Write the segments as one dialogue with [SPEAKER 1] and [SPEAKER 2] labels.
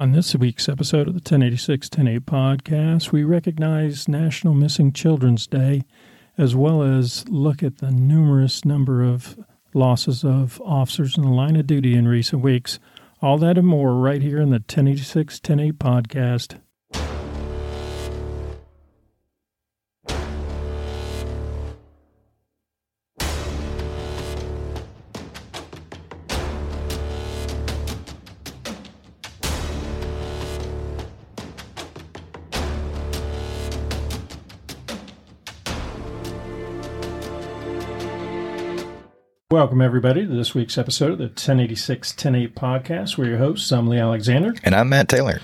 [SPEAKER 1] On this week's episode of the 1086 108 podcast, we recognize National Missing Children's Day as well as look at the numerous number of losses of officers in the line of duty in recent weeks. All that and more right here in the 1086 108 podcast. Welcome, everybody, to this week's episode of the 1086 108 podcast. We're your hosts. I'm Lee Alexander.
[SPEAKER 2] And I'm Matt Taylor.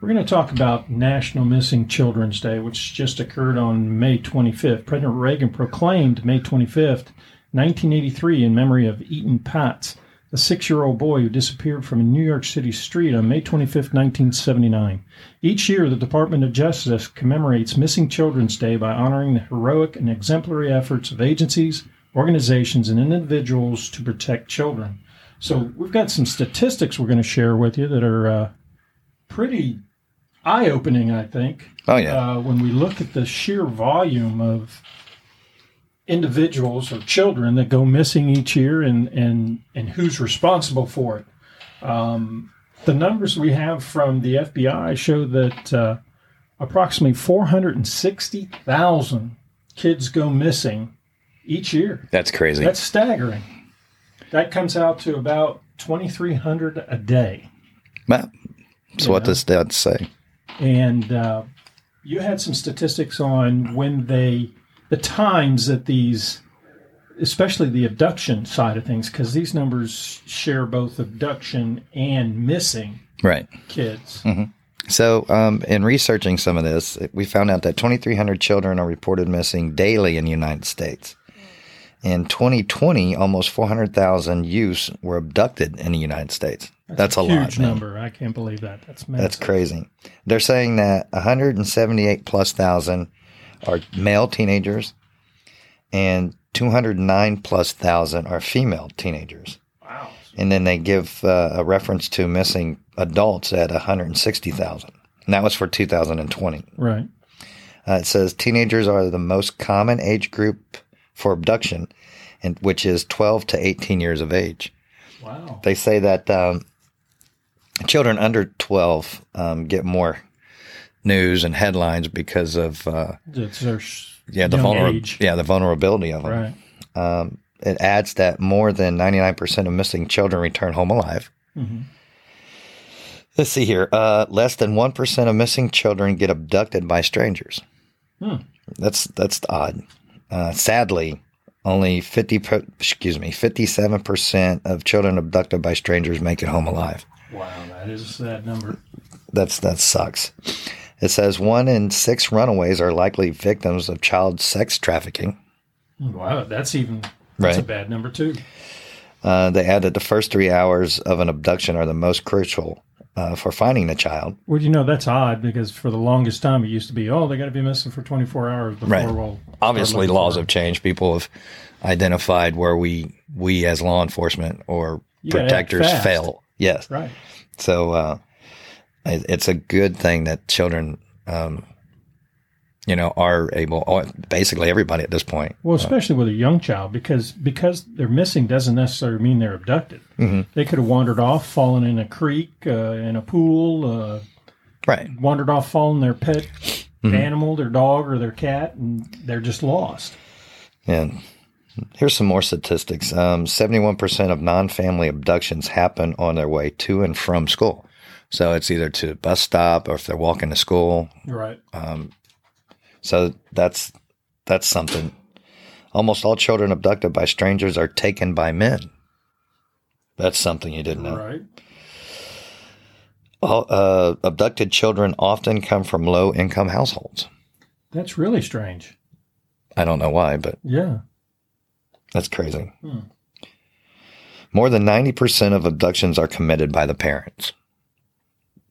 [SPEAKER 1] We're going to talk about National Missing Children's Day, which just occurred on May 25th. President Reagan proclaimed May 25th, 1983, in memory of Etan Patz, a six year old boy who disappeared from a New York City street on May 25th, 1979. Each year, the Department of Justice commemorates Missing Children's Day by honoring the heroic and exemplary efforts of agencies, organizations, and individuals to protect children. So, we've got some statistics we're going to share with you that are uh, pretty eye opening, I think.
[SPEAKER 2] Oh, yeah.
[SPEAKER 1] Uh, when we look at the sheer volume of individuals or children that go missing each year and, and, and who's responsible for it. Um, the numbers we have from the FBI show that uh, approximately 460,000 kids go missing each year.
[SPEAKER 2] That's crazy.
[SPEAKER 1] That's staggering. That comes out to about 2,300 a day.
[SPEAKER 2] Well, so what does that say?
[SPEAKER 1] And uh, you had some statistics on when they, the times that these, especially the abduction side of things, because these numbers share both abduction and missing
[SPEAKER 2] Right.
[SPEAKER 1] kids.
[SPEAKER 2] So, um, in researching some of this, we found out that 2,300 children are reported missing daily in the United States. In 2020, almost 400,000 youths were abducted in the United States. That's, a,
[SPEAKER 1] Huge
[SPEAKER 2] lot.
[SPEAKER 1] number. I can't believe that. That's massive.
[SPEAKER 2] That's crazy. They're saying that 178 plus thousand are male teenagers and 209 plus thousand are female teenagers.
[SPEAKER 1] Wow.
[SPEAKER 2] And then they give uh, a reference to missing adults at 160,000. And that was for 2020.
[SPEAKER 1] Right.
[SPEAKER 2] Uh, it says teenagers are the most common age group for abduction, and which is 12 to 18 years of age.
[SPEAKER 1] Wow.
[SPEAKER 2] They say that um, children under 12 um, get more news and headlines because of uh,
[SPEAKER 1] their
[SPEAKER 2] yeah the vulner-
[SPEAKER 1] age.
[SPEAKER 2] yeah the vulnerability of them.
[SPEAKER 1] Right.
[SPEAKER 2] Um, it adds that more than 99% of missing children return home alive.
[SPEAKER 1] Mhm.
[SPEAKER 2] Let's see here. Uh, less than 1% of missing children get abducted by strangers.
[SPEAKER 1] Hmm.
[SPEAKER 2] That's that's odd. Uh, sadly, only 50 per, excuse me, 57% of children abducted by strangers make it home alive.
[SPEAKER 1] Wow. That is a sad number.
[SPEAKER 2] That's that sucks. It says one in 6 runaways are likely victims of child sex trafficking.
[SPEAKER 1] Wow. That's even, that's a bad number, too.
[SPEAKER 2] Uh, they add that the first 3 hours of an abduction are the most crucial uh, for finding the child.
[SPEAKER 1] Well, you know, that's odd because for the longest time it used to be, oh, they got to be missing for 24 hours before
[SPEAKER 2] Right.
[SPEAKER 1] we'll.
[SPEAKER 2] obviously laws have changed people have identified where we we as law enforcement or
[SPEAKER 1] You
[SPEAKER 2] protectors fail yes.
[SPEAKER 1] Right.
[SPEAKER 2] so uh it, it's a good thing that children um you know are able or basically everybody at this point
[SPEAKER 1] Well, especially with a young child, because because they're missing doesn't necessarily mean they're abducted.
[SPEAKER 2] Mhm.
[SPEAKER 1] They could have wandered off, fallen in a creek, uh, in a pool, uh,
[SPEAKER 2] right
[SPEAKER 1] wandered off, fallen their pet
[SPEAKER 2] Mhm.
[SPEAKER 1] animal, their dog or their cat, and they're just lost.
[SPEAKER 2] and here's some more statistics um 71% of non-family abductions happen on their way to and from school so it's either to a bus stop or if they're walking to school
[SPEAKER 1] Right.
[SPEAKER 2] Um, so that's that's something. Almost all children abducted by strangers are taken by men. That's something you didn't know.
[SPEAKER 1] Right.
[SPEAKER 2] All, uh, abducted children often come from low income households.
[SPEAKER 1] That's really strange.
[SPEAKER 2] I don't know why, but
[SPEAKER 1] Yeah.
[SPEAKER 2] that's crazy.
[SPEAKER 1] Hmm.
[SPEAKER 2] More than 90% of abductions are committed by the parents.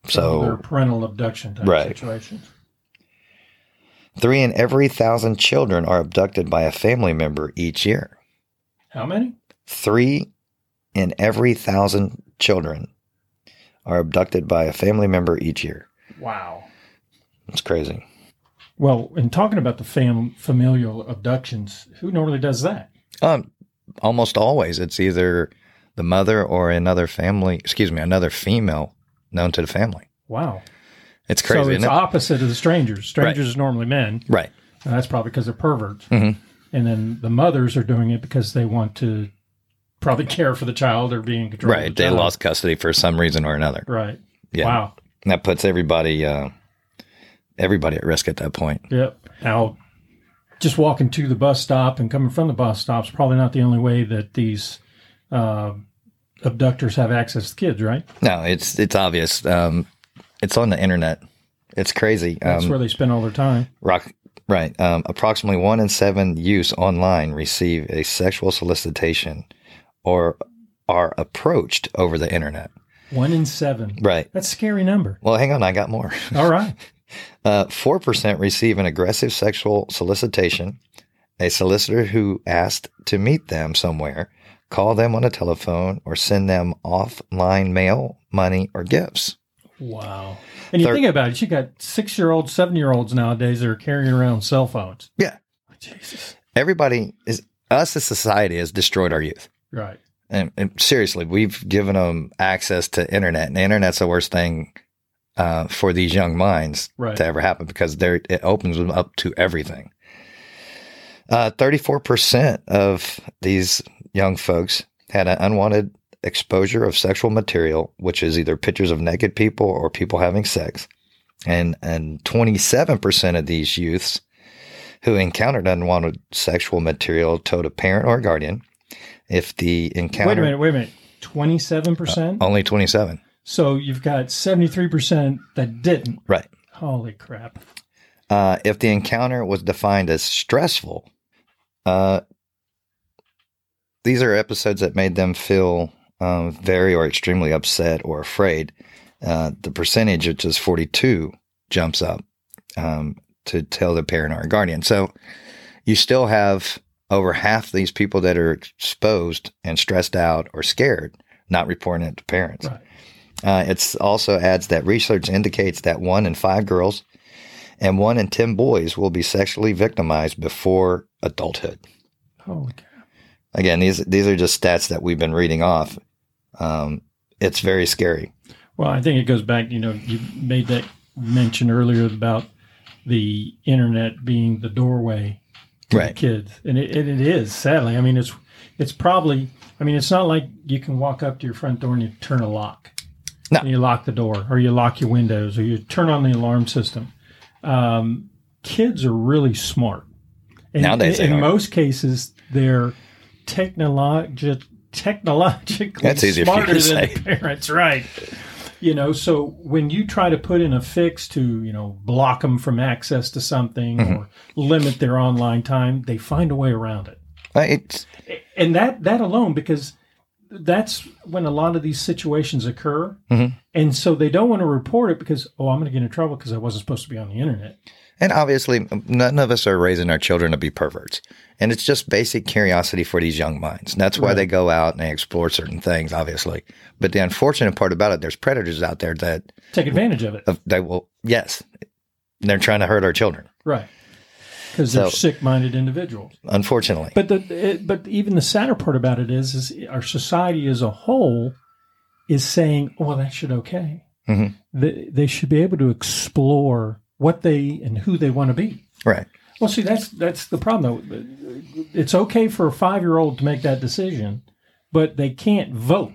[SPEAKER 1] they're
[SPEAKER 2] So,
[SPEAKER 1] parental abduction type
[SPEAKER 2] Right.
[SPEAKER 1] situations.
[SPEAKER 2] Three in every thousand children are abducted by a family member each year.
[SPEAKER 1] How many?
[SPEAKER 2] Three in every thousand children are abducted by a family member each year.
[SPEAKER 1] Wow.
[SPEAKER 2] It's crazy.
[SPEAKER 1] Well, in talking about the fam- familial abductions, who normally does that?
[SPEAKER 2] Um, almost always it's either the mother or another family, excuse me, another female known to the family.
[SPEAKER 1] Wow.
[SPEAKER 2] It's crazy.
[SPEAKER 1] so it's
[SPEAKER 2] it?
[SPEAKER 1] opposite of the strangers. Strangers is normally men.
[SPEAKER 2] right.
[SPEAKER 1] And that's probably because they're perverts.
[SPEAKER 2] Mhm.
[SPEAKER 1] And then the mothers are doing it because they want to probably care for the child or be in control.
[SPEAKER 2] Right.
[SPEAKER 1] the
[SPEAKER 2] They
[SPEAKER 1] child.
[SPEAKER 2] lost custody for some reason or another.
[SPEAKER 1] Right.
[SPEAKER 2] Yeah.
[SPEAKER 1] Wow.
[SPEAKER 2] And that puts everybody, uh, everybody at risk at that point.
[SPEAKER 1] Yep. Now, just walking to the bus stop and coming from the bus stop is probably not the only way that these uh, abductors have access to kids, right?
[SPEAKER 2] No, it's it's obvious. Um, it's on the internet. It's crazy.
[SPEAKER 1] That's
[SPEAKER 2] Um,
[SPEAKER 1] where they spend all their time.
[SPEAKER 2] rock, right. Um, approximately one in seven youths online receive a sexual solicitation or are approached over the internet.
[SPEAKER 1] One in seven.
[SPEAKER 2] Right.
[SPEAKER 1] That's a scary number.
[SPEAKER 2] Well, hang on. I got more.
[SPEAKER 1] All right.
[SPEAKER 2] Uh, 4% receive an aggressive sexual solicitation. A solicitor who asked to meet them somewhere, call them on a telephone, or send them offline mail, money, or gifts.
[SPEAKER 1] Wow. And you
[SPEAKER 2] Thir-
[SPEAKER 1] think about it, you got six year olds, seven year olds nowadays that are carrying around cell phones.
[SPEAKER 2] Yeah.
[SPEAKER 1] Jesus.
[SPEAKER 2] Everybody is, us as society has destroyed our youth.
[SPEAKER 1] Right.
[SPEAKER 2] And, and seriously, we've given them access to internet, and the internet's the worst thing uh, for these young minds
[SPEAKER 1] Right.
[SPEAKER 2] to ever happen because they're, it opens them up to everything. Uh, 34% of these young folks had an unwanted exposure of sexual material, which is either pictures of naked people or people having sex. And, and 27% of these youths who encountered unwanted sexual material told a parent or guardian. If the encounter
[SPEAKER 1] Wait a minute, wait a minute. 27%?
[SPEAKER 2] only 27.
[SPEAKER 1] So you've got 73% that didn't.
[SPEAKER 2] Right.
[SPEAKER 1] Holy crap.
[SPEAKER 2] Uh, if the encounter was defined as stressful, uh, these are episodes that made them feel um, very or extremely upset or afraid. Uh, the percentage, which is 42, jumps up um, to tell the parent or guardian. So you still have over half these people that are exposed and stressed out or scared, not reporting it to parents.
[SPEAKER 1] Right.
[SPEAKER 2] Uh, it's also adds that research indicates that one in five girls and one in 10 boys will be sexually victimized before adulthood.
[SPEAKER 1] Holy cow.
[SPEAKER 2] Again, these, these are just stats that we've been reading off. Um, it's very scary.
[SPEAKER 1] Well, I think it goes back, you know, you made that mention earlier about the internet being the doorway to
[SPEAKER 2] Right.
[SPEAKER 1] kids. And it, and it is, sadly. I mean, it's it's probably, I mean, it's not like you can walk up to your front door and you turn a lock.
[SPEAKER 2] No.
[SPEAKER 1] And you lock the door or you lock your windows or you turn on the alarm system. Um, kids are really smart. And
[SPEAKER 2] Nowadays
[SPEAKER 1] in,
[SPEAKER 2] they
[SPEAKER 1] in most cases, they're technologi- technologically
[SPEAKER 2] That's easier for you
[SPEAKER 1] smarter than the parents, right? You know, so when you try to put in a fix to, you know, block them from access to something
[SPEAKER 2] Mm-hmm.
[SPEAKER 1] or limit their online time, they find a way around it.
[SPEAKER 2] Uh, It's,
[SPEAKER 1] And that that alone, because that's when a lot of these situations occur,
[SPEAKER 2] Mhm.
[SPEAKER 1] and so they don't want to report it because, oh, I'm going to get in trouble because I wasn't supposed to be on the internet.
[SPEAKER 2] and obviously, none of us are raising our children to be perverts. And it's just basic curiosity for these young minds. And that's why
[SPEAKER 1] Right.
[SPEAKER 2] they go out and they explore certain things, obviously. But the unfortunate part about it, there's predators out there that
[SPEAKER 1] Take advantage of it,
[SPEAKER 2] they will, yes, they're trying to hurt our children,
[SPEAKER 1] right? Because they're
[SPEAKER 2] So-
[SPEAKER 1] sick-minded individuals.
[SPEAKER 2] unfortunately.
[SPEAKER 1] But the it, but even the sadder part about it is is our society as a whole is saying, "Oh, well, that should okay."
[SPEAKER 2] Mhm.
[SPEAKER 1] They, they should be able to explore what they and who they want to be.
[SPEAKER 2] right.
[SPEAKER 1] Well, see, that's that's the problem though. It's okay for a five year old to make that decision, but they can't vote,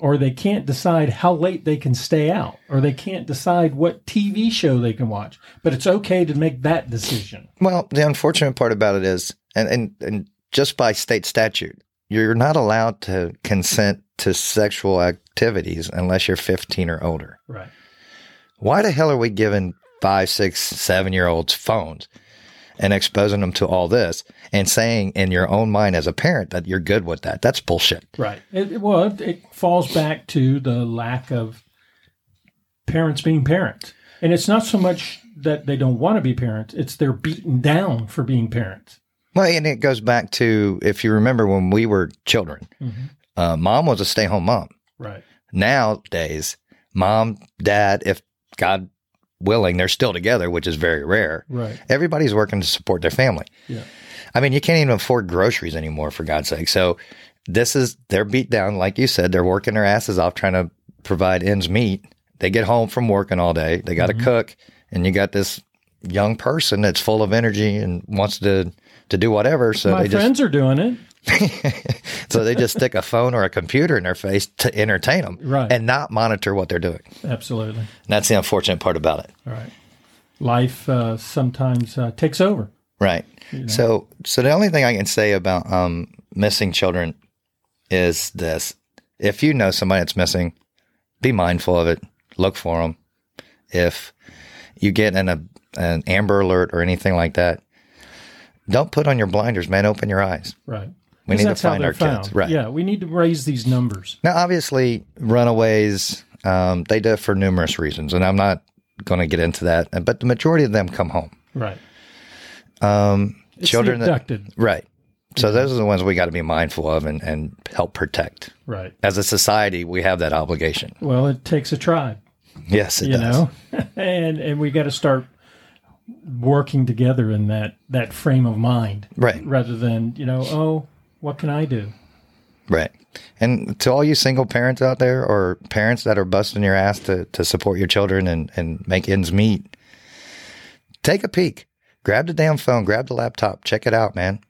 [SPEAKER 1] or they can't decide how late they can stay out, or they can't decide what TV show they can watch. But it's okay to make that decision.
[SPEAKER 2] Well, the unfortunate part about it is, and, and, and just by state statute, you're not allowed to consent to sexual activities unless you're 15 or older.
[SPEAKER 1] Right.
[SPEAKER 2] Why the hell are we giving five, six, seven year olds phones and exposing them to all this and saying in your own mind as a parent that you're good with that? That's bullshit.
[SPEAKER 1] Right. It, well, it, it falls back to the lack of parents being parents. And it's not so much that they don't want to be parents, it's they're beaten down for being parents.
[SPEAKER 2] Well, and it goes back to if you remember when we were children, uh, mom was a stay home mom.
[SPEAKER 1] Right.
[SPEAKER 2] Nowadays, mom, dad, if God willing, they're still together, which is very rare.
[SPEAKER 1] Right.
[SPEAKER 2] Everybody's working to support their family.
[SPEAKER 1] Yeah.
[SPEAKER 2] I mean, you can't even afford groceries anymore, for God's sake. So this is they're beat down, like you said. They're working their asses off trying to provide ends meet. They get home from working all day. They got to mm-hmm. cook, and you got this young person that's full of energy and wants to to do whatever. So
[SPEAKER 1] My
[SPEAKER 2] they just
[SPEAKER 1] friends are doing it.
[SPEAKER 2] so they just stick a phone or a computer in their face to entertain them,
[SPEAKER 1] Right.
[SPEAKER 2] and not monitor what they're doing.
[SPEAKER 1] Absolutely.
[SPEAKER 2] And that's the unfortunate part about it.
[SPEAKER 1] All right. Life uh, sometimes uh, takes over.
[SPEAKER 2] Right. So, so the only thing I can say about um, missing children is this: if you know somebody that's missing, be mindful of it. Look for them. If you get an a, an Amber Alert or anything like that, don't put on your blinders, man. Open your eyes.
[SPEAKER 1] Right.
[SPEAKER 2] We need to find our kids. Right.
[SPEAKER 1] Yeah, we need to raise these numbers.
[SPEAKER 2] Now, obviously, runaways um, they do for numerous reasons, and I'm not going to get into that. But the majority of them come home.
[SPEAKER 1] Right.
[SPEAKER 2] Um,
[SPEAKER 1] It's
[SPEAKER 2] children
[SPEAKER 1] the
[SPEAKER 2] that
[SPEAKER 1] abducted.
[SPEAKER 2] right. So those are the ones we got to be mindful of and, and help protect.
[SPEAKER 1] Right.
[SPEAKER 2] As a society, we have that obligation.
[SPEAKER 1] Well, it takes a tribe,
[SPEAKER 2] Yes, it
[SPEAKER 1] you
[SPEAKER 2] does.
[SPEAKER 1] know, and and we got to start working together in that that frame of mind
[SPEAKER 2] Right,
[SPEAKER 1] rather than you know, oh, what can I do?
[SPEAKER 2] right. And to all you single parents out there or parents that are busting your ass to, to support your children and, and make ends meet, take a peek. Grab the damn phone, grab the laptop, check it out, man.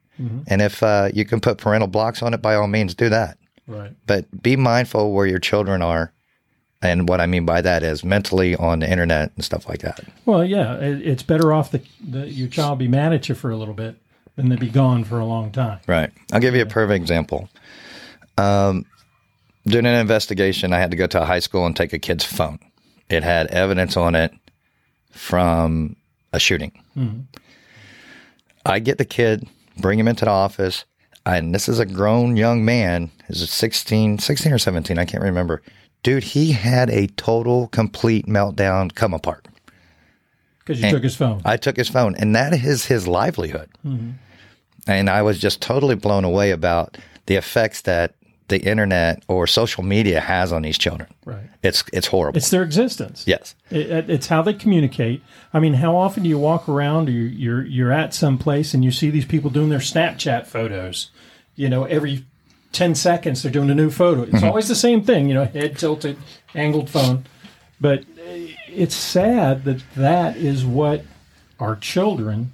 [SPEAKER 2] And if uh, you can put parental blocks on it, by all means, do that.
[SPEAKER 1] Right.
[SPEAKER 2] But be mindful where your children are. And what I mean by that is mentally on the internet and stuff like that.
[SPEAKER 1] Well, yeah, it, it's better off that the, your child be mad at you for a little bit than they'd be gone for a long time.
[SPEAKER 2] Right. I'll give you a perfect example. Um, doing an investigation, I had to go to a high school and take a kid's phone. It had evidence on it from a shooting. I get the kid, bring him into the office, and this is a grown young man. Is it 16, 16 or 17? I can't remember. Dude, he had a total, complete meltdown, come apart.
[SPEAKER 1] Because you took his phone.
[SPEAKER 2] I took his phone, and that is his livelihood. And I was just totally blown away about the effects that the internet or social media has on these children.
[SPEAKER 1] right.
[SPEAKER 2] It's it's horrible.
[SPEAKER 1] It's their existence.
[SPEAKER 2] yes.
[SPEAKER 1] It, it- it's how they communicate. I mean, how often do you walk around or you- you're you're at some place and you see these people doing their Snapchat photos? You know, every ten seconds they're doing a new photo. It's mm-hmm. always the same thing. You know, head tilted, angled phone. But it's sad that that is what our children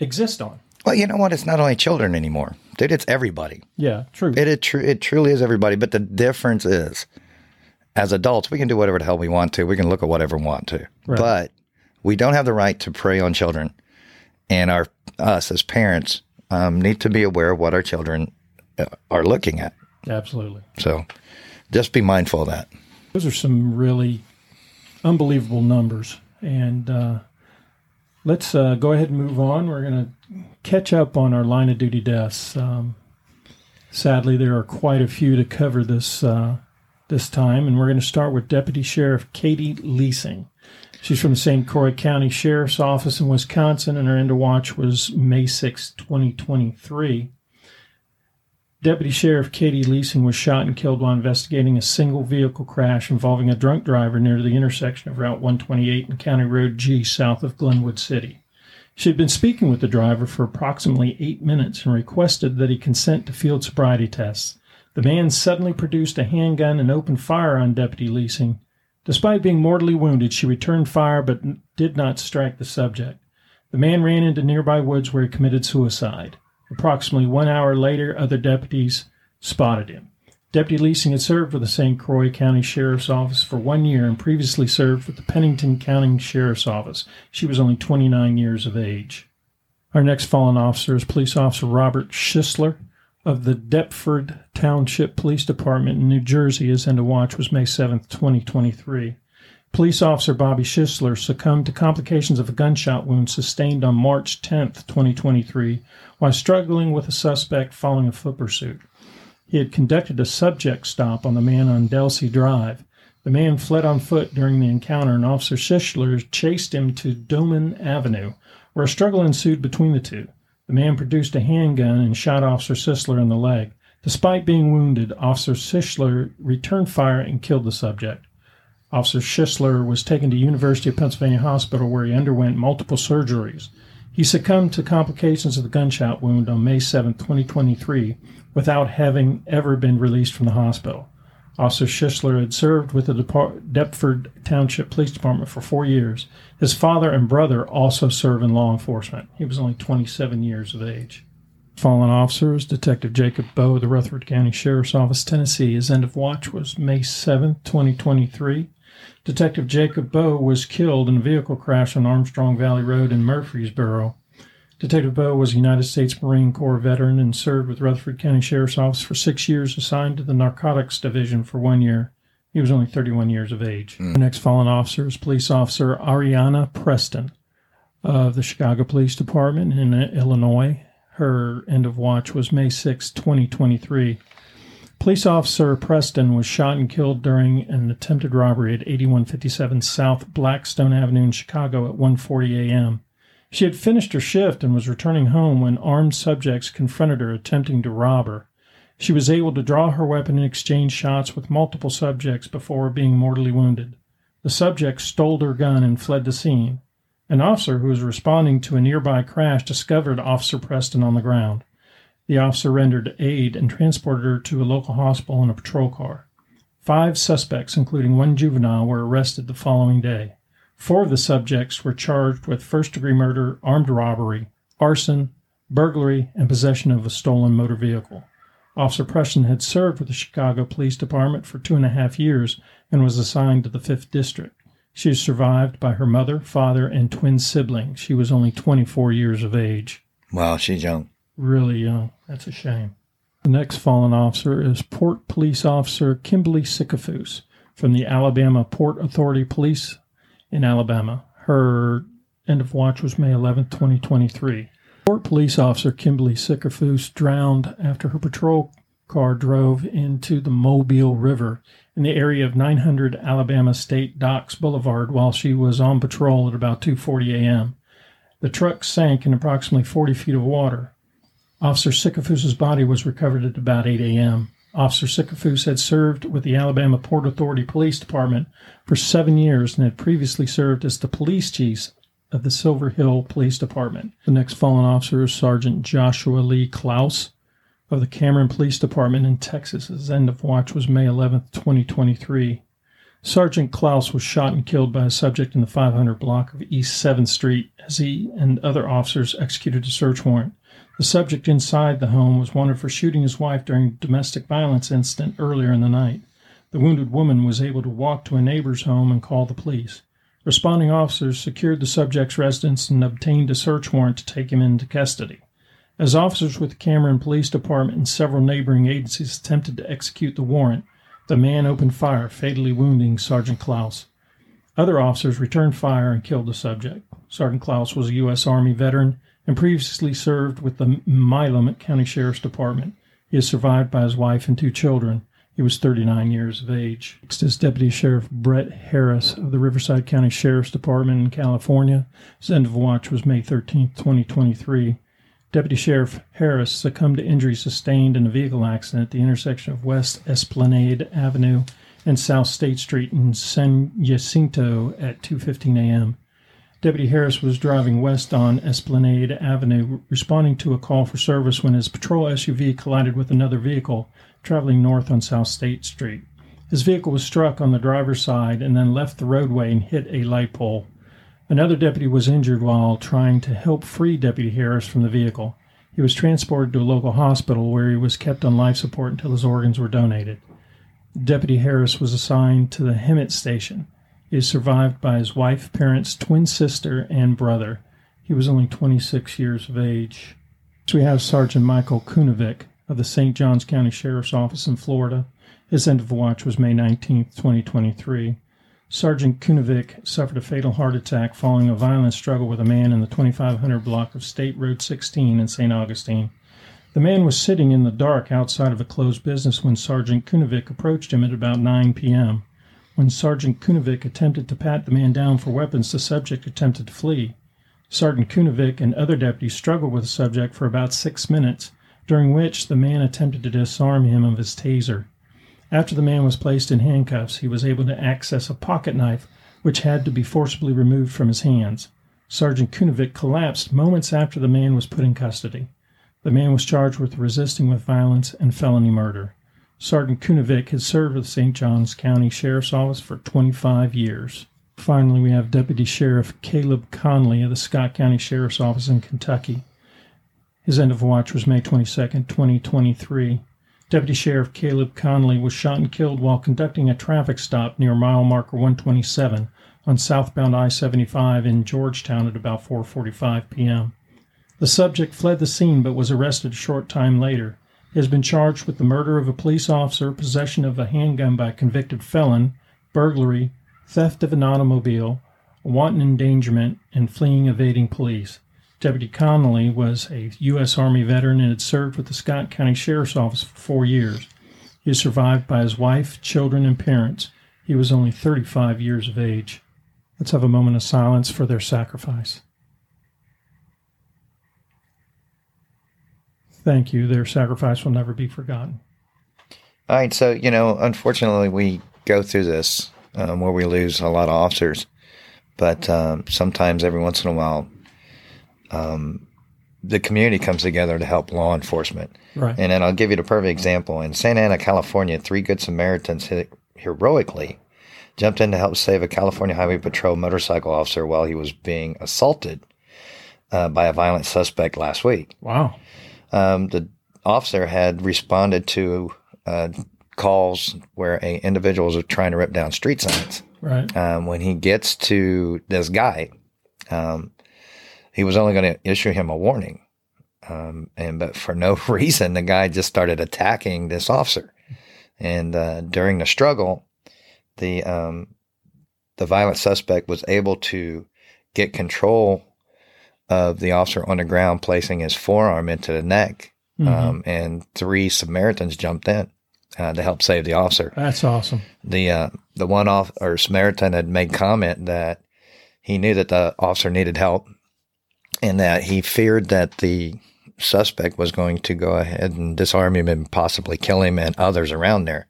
[SPEAKER 1] exist on.
[SPEAKER 2] Well, you know what? It's not only children anymore, dude. It's everybody.
[SPEAKER 1] Yeah, true.
[SPEAKER 2] It it, tru- it truly is everybody. But the difference is, as adults, we can do whatever the hell we want to. We can look at whatever we want to.
[SPEAKER 1] Right.
[SPEAKER 2] But we don't have the right to prey on children. And our us as parents um, need to be aware of what our children uh, are looking at.
[SPEAKER 1] Absolutely.
[SPEAKER 2] So just be mindful of that.
[SPEAKER 1] Those are some really unbelievable numbers. And uh, let's uh, go ahead and move on. We're going to catch up on our line of duty deaths. Um, sadly, there are quite a few to cover this uh, this time, and we're going to start with Deputy Sheriff Kaitie Leising. She's from the St. Croix County Sheriff's Office in Wisconsin, and her end of watch was May 6, 2023. Deputy Sheriff Kaitie Leising was shot and killed while investigating a single vehicle crash involving a drunk driver near the intersection of Route 128 and County Road G south of Glenwood City. She had been speaking with the driver for approximately eight minutes and requested that he consent to field sobriety tests. The man suddenly produced a handgun and opened fire on Deputy Leising. Despite being mortally wounded, she returned fire but did not strike the subject. The man ran into nearby woods where he committed suicide. Approximately one hour later, other deputies spotted him. Deputy Leising had served with the St. Croix County Sheriff's Office for one year and previously served with the Pennington County Sheriff's Office. She was only 29 years of age. Our next fallen officer is Police Officer Robert Shisler of the Deptford Township Police Department in New Jersey. His end of watch was May 7, 2023. Police Officer Bobby Shisler succumbed to complications of a gunshot wound sustained on March 10, 2023, while struggling with a suspect following a foot pursuit. He had conducted a subject stop on the man on Delsea Drive. The man fled on foot during the encounter, and Officer Shisler chased him to Doman Avenue, where a struggle ensued between the two. The man produced a handgun and shot Officer Shisler in the leg. Despite being wounded, Officer Shisler returned fire and killed the subject. Officer Shisler was taken to University of Pennsylvania Hospital where he underwent multiple surgeries. He succumbed to complications of the gunshot wound on May 7, 2023, without having ever been released from the hospital. Officer Shisler had served with the Deptford Township Police Department for four years. His father and brother also serve in law enforcement. He was only 27 years of age. Fallen officers, Detective Jacob Bowe the Rutherford County Sheriff's Office, Tennessee. His end of watch was May 7, 2023. Detective Jacob Bowe was killed in a vehicle crash on Armstrong Valley Road in Murfreesboro. Detective Bowe was a United States Marine Corps veteran and served with Rutherford County Sheriff's Office for six years, assigned to the Narcotics Division for one year. He was only 31 years of age. Mm. The next fallen officer is Police Officer Areanah Preston of the Chicago Police Department in Illinois. Her end of watch was May 6, 2023. Police officer Preston was shot and killed during an attempted robbery at 8157 South Blackstone Avenue in Chicago at 1:40 a.m. She had finished her shift and was returning home when armed subjects confronted her attempting to rob her. She was able to draw her weapon and exchange shots with multiple subjects before being mortally wounded. The subjects stole her gun and fled the scene. An officer who was responding to a nearby crash discovered Officer Preston on the ground. The officer rendered aid and transported her to a local hospital in a patrol car. Five suspects, including one juvenile, were arrested the following day. Four of the subjects were charged with first degree murder, armed robbery, arson, burglary, and possession of a stolen motor vehicle. Officer Preston had served with the Chicago Police Department for two and a half years and was assigned to the 5th District. She is survived by her mother, father, and twin siblings. She was only 24 years of age.
[SPEAKER 2] Wow, she's young
[SPEAKER 1] really young. That's a shame. The next fallen officer is Port Police Officer Kimberly Sikafus from the Alabama Port Authority Police in Alabama. Her end of watch was May 11, 2023. Port Police Officer Kimberly Sikafus drowned after her patrol car drove into the Mobile River in the area of 900 Alabama State Docks Boulevard while she was on patrol at about 2:40 a.m. The truck sank in approximately 40 feet of water. Officer Sikafus's body was recovered at about 8 a.m. Officer Sikafus had served with the Alabama Port Authority Police Department for seven years and had previously served as the police chief of the Silver Hill Police Department. The next fallen officer is Sergeant Joshua Lee Klaus of the Cameron Police Department in Texas. His end of watch was May 11, 2023. Sergeant Klaus was shot and killed by a subject in the 500 block of East 7th Street as he and other officers executed a search warrant. The subject inside the home was wanted for shooting his wife during a domestic violence incident earlier in the night. The wounded woman was able to walk to a neighbor's home and call the police. Responding officers secured the subject's residence and obtained a search warrant to take him into custody. As officers with the Cameron Police Department and several neighboring agencies attempted to execute the warrant, the man opened fire, fatally wounding Sergeant Klaus. Other officers returned fire and killed the subject. Sergeant Klaus was a U.S. Army veteran and previously served with the Milam County Sheriff's Department. He is survived by his wife and two children. He was 39 years of age. Next is Deputy Sheriff Brett Harris of the Riverside County Sheriff's Department in California. His end of watch was May 13, 2023. Deputy Sheriff Harris succumbed to injuries sustained in a vehicle accident at the intersection of West Esplanade Avenue and South State Street in San Jacinto at 2:15 a.m. Deputy Harris was driving west on Esplanade Avenue, responding to a call for service when his patrol SUV collided with another vehicle traveling north on South State Street. His vehicle was struck on the driver's side and then left the roadway and hit a light pole. Another deputy was injured while trying to help free Deputy Harris from the vehicle. He was transported to a local hospital where he was kept on life support until his organs were donated. Deputy Harris was assigned to the Hemet station is survived by his wife, parents, twin sister, and brother. He was only 26 years of age. So we have Sergeant Michael Kunovich of the St. Johns County Sheriff's Office in Florida. His end of watch was May 19, 2023. Sergeant Kunovich suffered a fatal heart attack following a violent struggle with a man in the 2500 block of State Road 16 in St. Augustine. The man was sitting in the dark outside of a closed business when Sergeant Kunovich approached him at about 9 p.m. When Sergeant Kunovich attempted to pat the man down for weapons, the subject attempted to flee. Sergeant Kunovich and other deputies struggled with the subject for about six minutes, during which the man attempted to disarm him of his taser. After the man was placed in handcuffs, he was able to access a pocket knife, which had to be forcibly removed from his hands. Sergeant Kunovich collapsed moments after the man was put in custody. The man was charged with resisting with violence and felony murder. Sergeant Kunovich has served with the St. Johns County Sheriff's Office for 25 years. Finally, we have Deputy Sheriff Caleb Conley of the Scott County Sheriff's Office in Kentucky. His end of watch was May 22, 2023. Deputy Sheriff Caleb Conley was shot and killed while conducting a traffic stop near mile marker 127 on southbound I-75 in Georgetown at about 4:45 p.m. The subject fled the scene but was arrested a short time later. Has been charged with the murder of a police officer, possession of a handgun by a convicted felon, burglary, theft of an automobile, wanton endangerment, and fleeing evading police. Deputy Connolly was a U.S. Army veteran and had served with the Scott County Sheriff's Office for four years. He is survived by his wife, children, and parents. He was only 35 years of age. Let's have a moment of silence for their sacrifice. Thank you. Their sacrifice will never be forgotten.
[SPEAKER 2] All right, so you know, unfortunately, we go through this um, where we lose a lot of officers, but um, sometimes, every once in a while, um, the community comes together to help law enforcement.
[SPEAKER 1] Right.
[SPEAKER 2] And then I'll give you the perfect example. In Santa Ana, California, three Good Samaritans heroically jumped in to help save a California Highway Patrol motorcycle officer while he was being assaulted uh, by a violent suspect last week.
[SPEAKER 1] Wow.
[SPEAKER 2] Um, the officer had responded to uh, calls where a individual was trying to rip down street signs.
[SPEAKER 1] Right.
[SPEAKER 2] Um, when he gets to this guy, um, he was only going to issue him a warning. Um, and but for no reason, the guy just started attacking this officer. And uh, during the struggle, the um, the violent suspect was able to get control of the officer on the ground, placing his forearm into the neck.
[SPEAKER 1] Mhm.
[SPEAKER 2] Um, and three Samaritans jumped in uh, to help save the officer
[SPEAKER 1] That's awesome.
[SPEAKER 2] the uh, the one off or Samaritan had made comment that he knew that the officer needed help, and that he feared that the suspect was going to go ahead and disarm him and possibly kill him and others around there,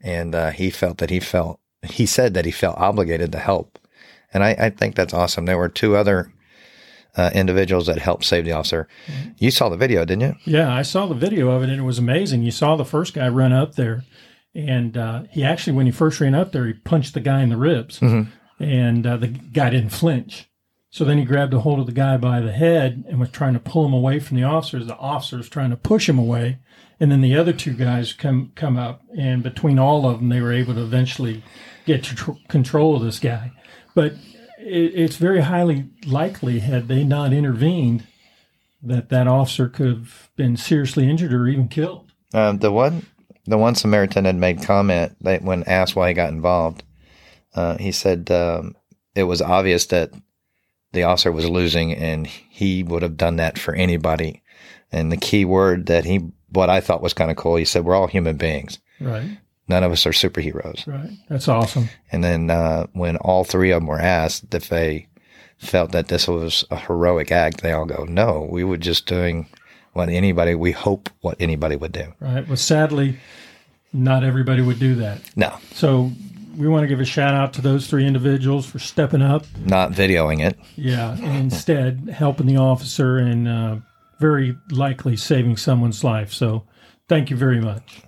[SPEAKER 2] and uh, he felt that he felt he said that he felt obligated to help, and I, I think that's awesome. There were two other. Uh, individuals that helped save the officer. You saw the video, didn't you?
[SPEAKER 1] Yeah, I saw the video of it and it was amazing. You saw the first guy run up there, and uh, he actually, when he first ran up there, he punched the guy in the ribs,
[SPEAKER 2] Mhm.
[SPEAKER 1] and uh, the guy didn't flinch. So then he grabbed a hold of the guy by the head and was trying to pull him away from the officers. The officers trying to push him away, and then the other two guys come come up, and between all of them, they were able to eventually get to tr- control of this guy. But it's very highly likely had they not intervened that that officer could have been seriously injured or even killed.
[SPEAKER 2] Um, the one, the one Samaritan had made comment that when asked why he got involved, uh, he said um, it was obvious that the officer was losing, and he would have done that for anybody. And the key word that he, what I thought was kind of cool, he said, "We're all human beings.
[SPEAKER 1] Right,
[SPEAKER 2] None of us are superheroes."
[SPEAKER 1] right. That's awesome.
[SPEAKER 2] And then uh, when all three of them were asked if they felt that this was a heroic act, they all go, "No, we were just doing what anybody we hope what anybody would do."
[SPEAKER 1] Right. Well, sadly, not everybody would do that.
[SPEAKER 2] No,
[SPEAKER 1] So we want to give a shout out to those three individuals for stepping up.
[SPEAKER 2] not videoing it.
[SPEAKER 1] Yeah, and instead helping the officer and uh, very likely saving someone's life. So thank you very much.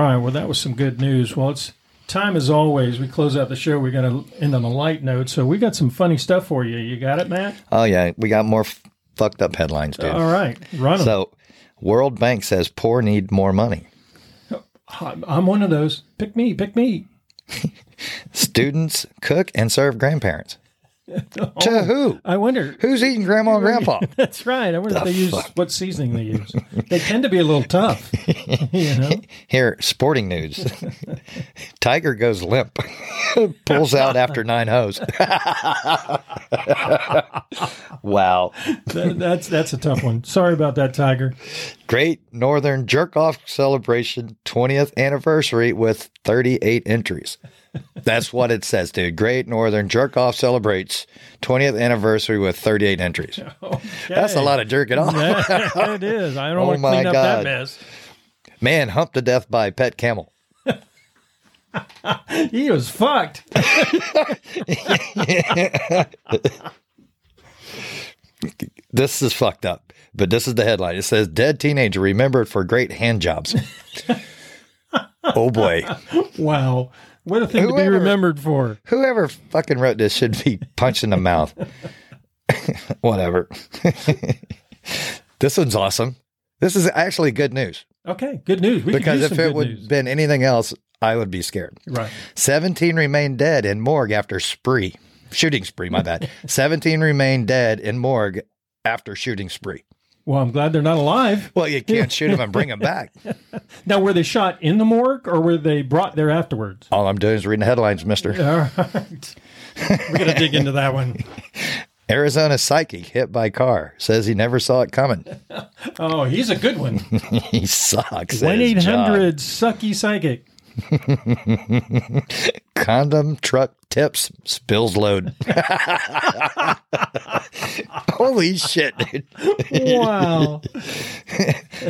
[SPEAKER 1] All right. Well, that was some good news. Well, it's time as always. We close out the show. We got to end on a light note. So we got some funny stuff for you. You got it, Matt?
[SPEAKER 2] Oh yeah, we got more f- fucked up headlines, dude.
[SPEAKER 1] All right. Run 'em.
[SPEAKER 2] So, World Bank says poor need more money.
[SPEAKER 1] I'm one of those. Pick me. Pick me.
[SPEAKER 2] Students cook and serve grandparents.
[SPEAKER 1] Oh.
[SPEAKER 2] To who?
[SPEAKER 1] I wonder.
[SPEAKER 2] Who's eating grandma and grandpa?
[SPEAKER 1] That's right. I wonder if
[SPEAKER 2] The
[SPEAKER 1] they use what seasoning they use. they tend to be a little tough. you know.
[SPEAKER 2] Here, sporting news. Tiger goes limp, pulls out after nine hoes. wow.
[SPEAKER 1] That, that's that's a tough one. Sorry about that, Tiger.
[SPEAKER 2] Great Northern Jerk Off Celebration 20th anniversary with 38 entries. That's what it says, dude. Great Northern Jerk Off celebrates 20th anniversary with 38 entries. That's a lot of jerking off.
[SPEAKER 1] It is. I don't
[SPEAKER 2] Oh
[SPEAKER 1] want to clean up that mess.
[SPEAKER 2] Man humped to death by pet camel.
[SPEAKER 1] he was fucked.
[SPEAKER 2] this is fucked up, but this is the headline. It says "Dead teenager remembered for great hand jobs." oh boy,
[SPEAKER 1] Wow. What a thing to be remembered for.
[SPEAKER 2] whoever fucking wrote this should be punched in the mouth. Whatever. this one's awesome. This is actually good news
[SPEAKER 1] Okay, good news. We
[SPEAKER 2] because
[SPEAKER 1] use
[SPEAKER 2] if it would
[SPEAKER 1] news.
[SPEAKER 2] been anything else, I would be scared.
[SPEAKER 1] Right.
[SPEAKER 2] 17 remain dead in morgue after spree. Shooting spree, my bad. 17 remain dead in morgue after shooting spree.
[SPEAKER 1] Well, I'm glad they're not alive.
[SPEAKER 2] Well, you can't shoot them and bring them back.
[SPEAKER 1] Now, were they shot in the morgue or were they brought there afterwards?
[SPEAKER 2] All I'm doing is reading the headlines, mister.
[SPEAKER 1] All right. We're going to dig into that one.
[SPEAKER 2] Arizona psychic hit by car says he never saw it coming.
[SPEAKER 1] Oh, he's a good one.
[SPEAKER 2] he sucks. at
[SPEAKER 1] 1 800 Sucky Psychic.
[SPEAKER 2] condom truck tips spills load. Holy shit, dude.
[SPEAKER 1] Wow.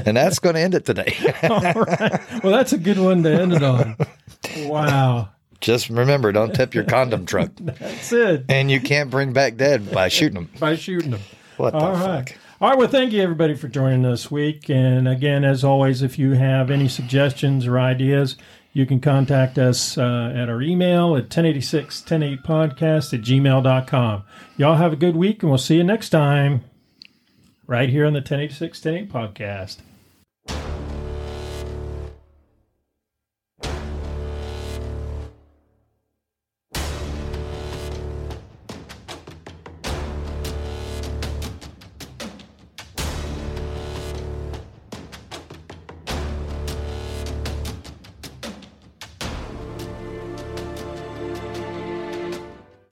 [SPEAKER 2] And that's going to end it today.
[SPEAKER 1] All right. Well, that's a good one to end it on. Wow.
[SPEAKER 2] Just remember, don't tip your condom truck.
[SPEAKER 1] That's it.
[SPEAKER 2] And you can't bring back dead by shooting them.
[SPEAKER 1] By shooting them.
[SPEAKER 2] What the
[SPEAKER 1] All
[SPEAKER 2] fuck?
[SPEAKER 1] All right. Well, thank you everybody for joining us this week. And again, as always, if you have any suggestions or ideas, you can contact us uh, at our email at 1086-108podcast at gmail.com. Y'all have a good week, and we'll see you next time right here on the 1086-108 podcast.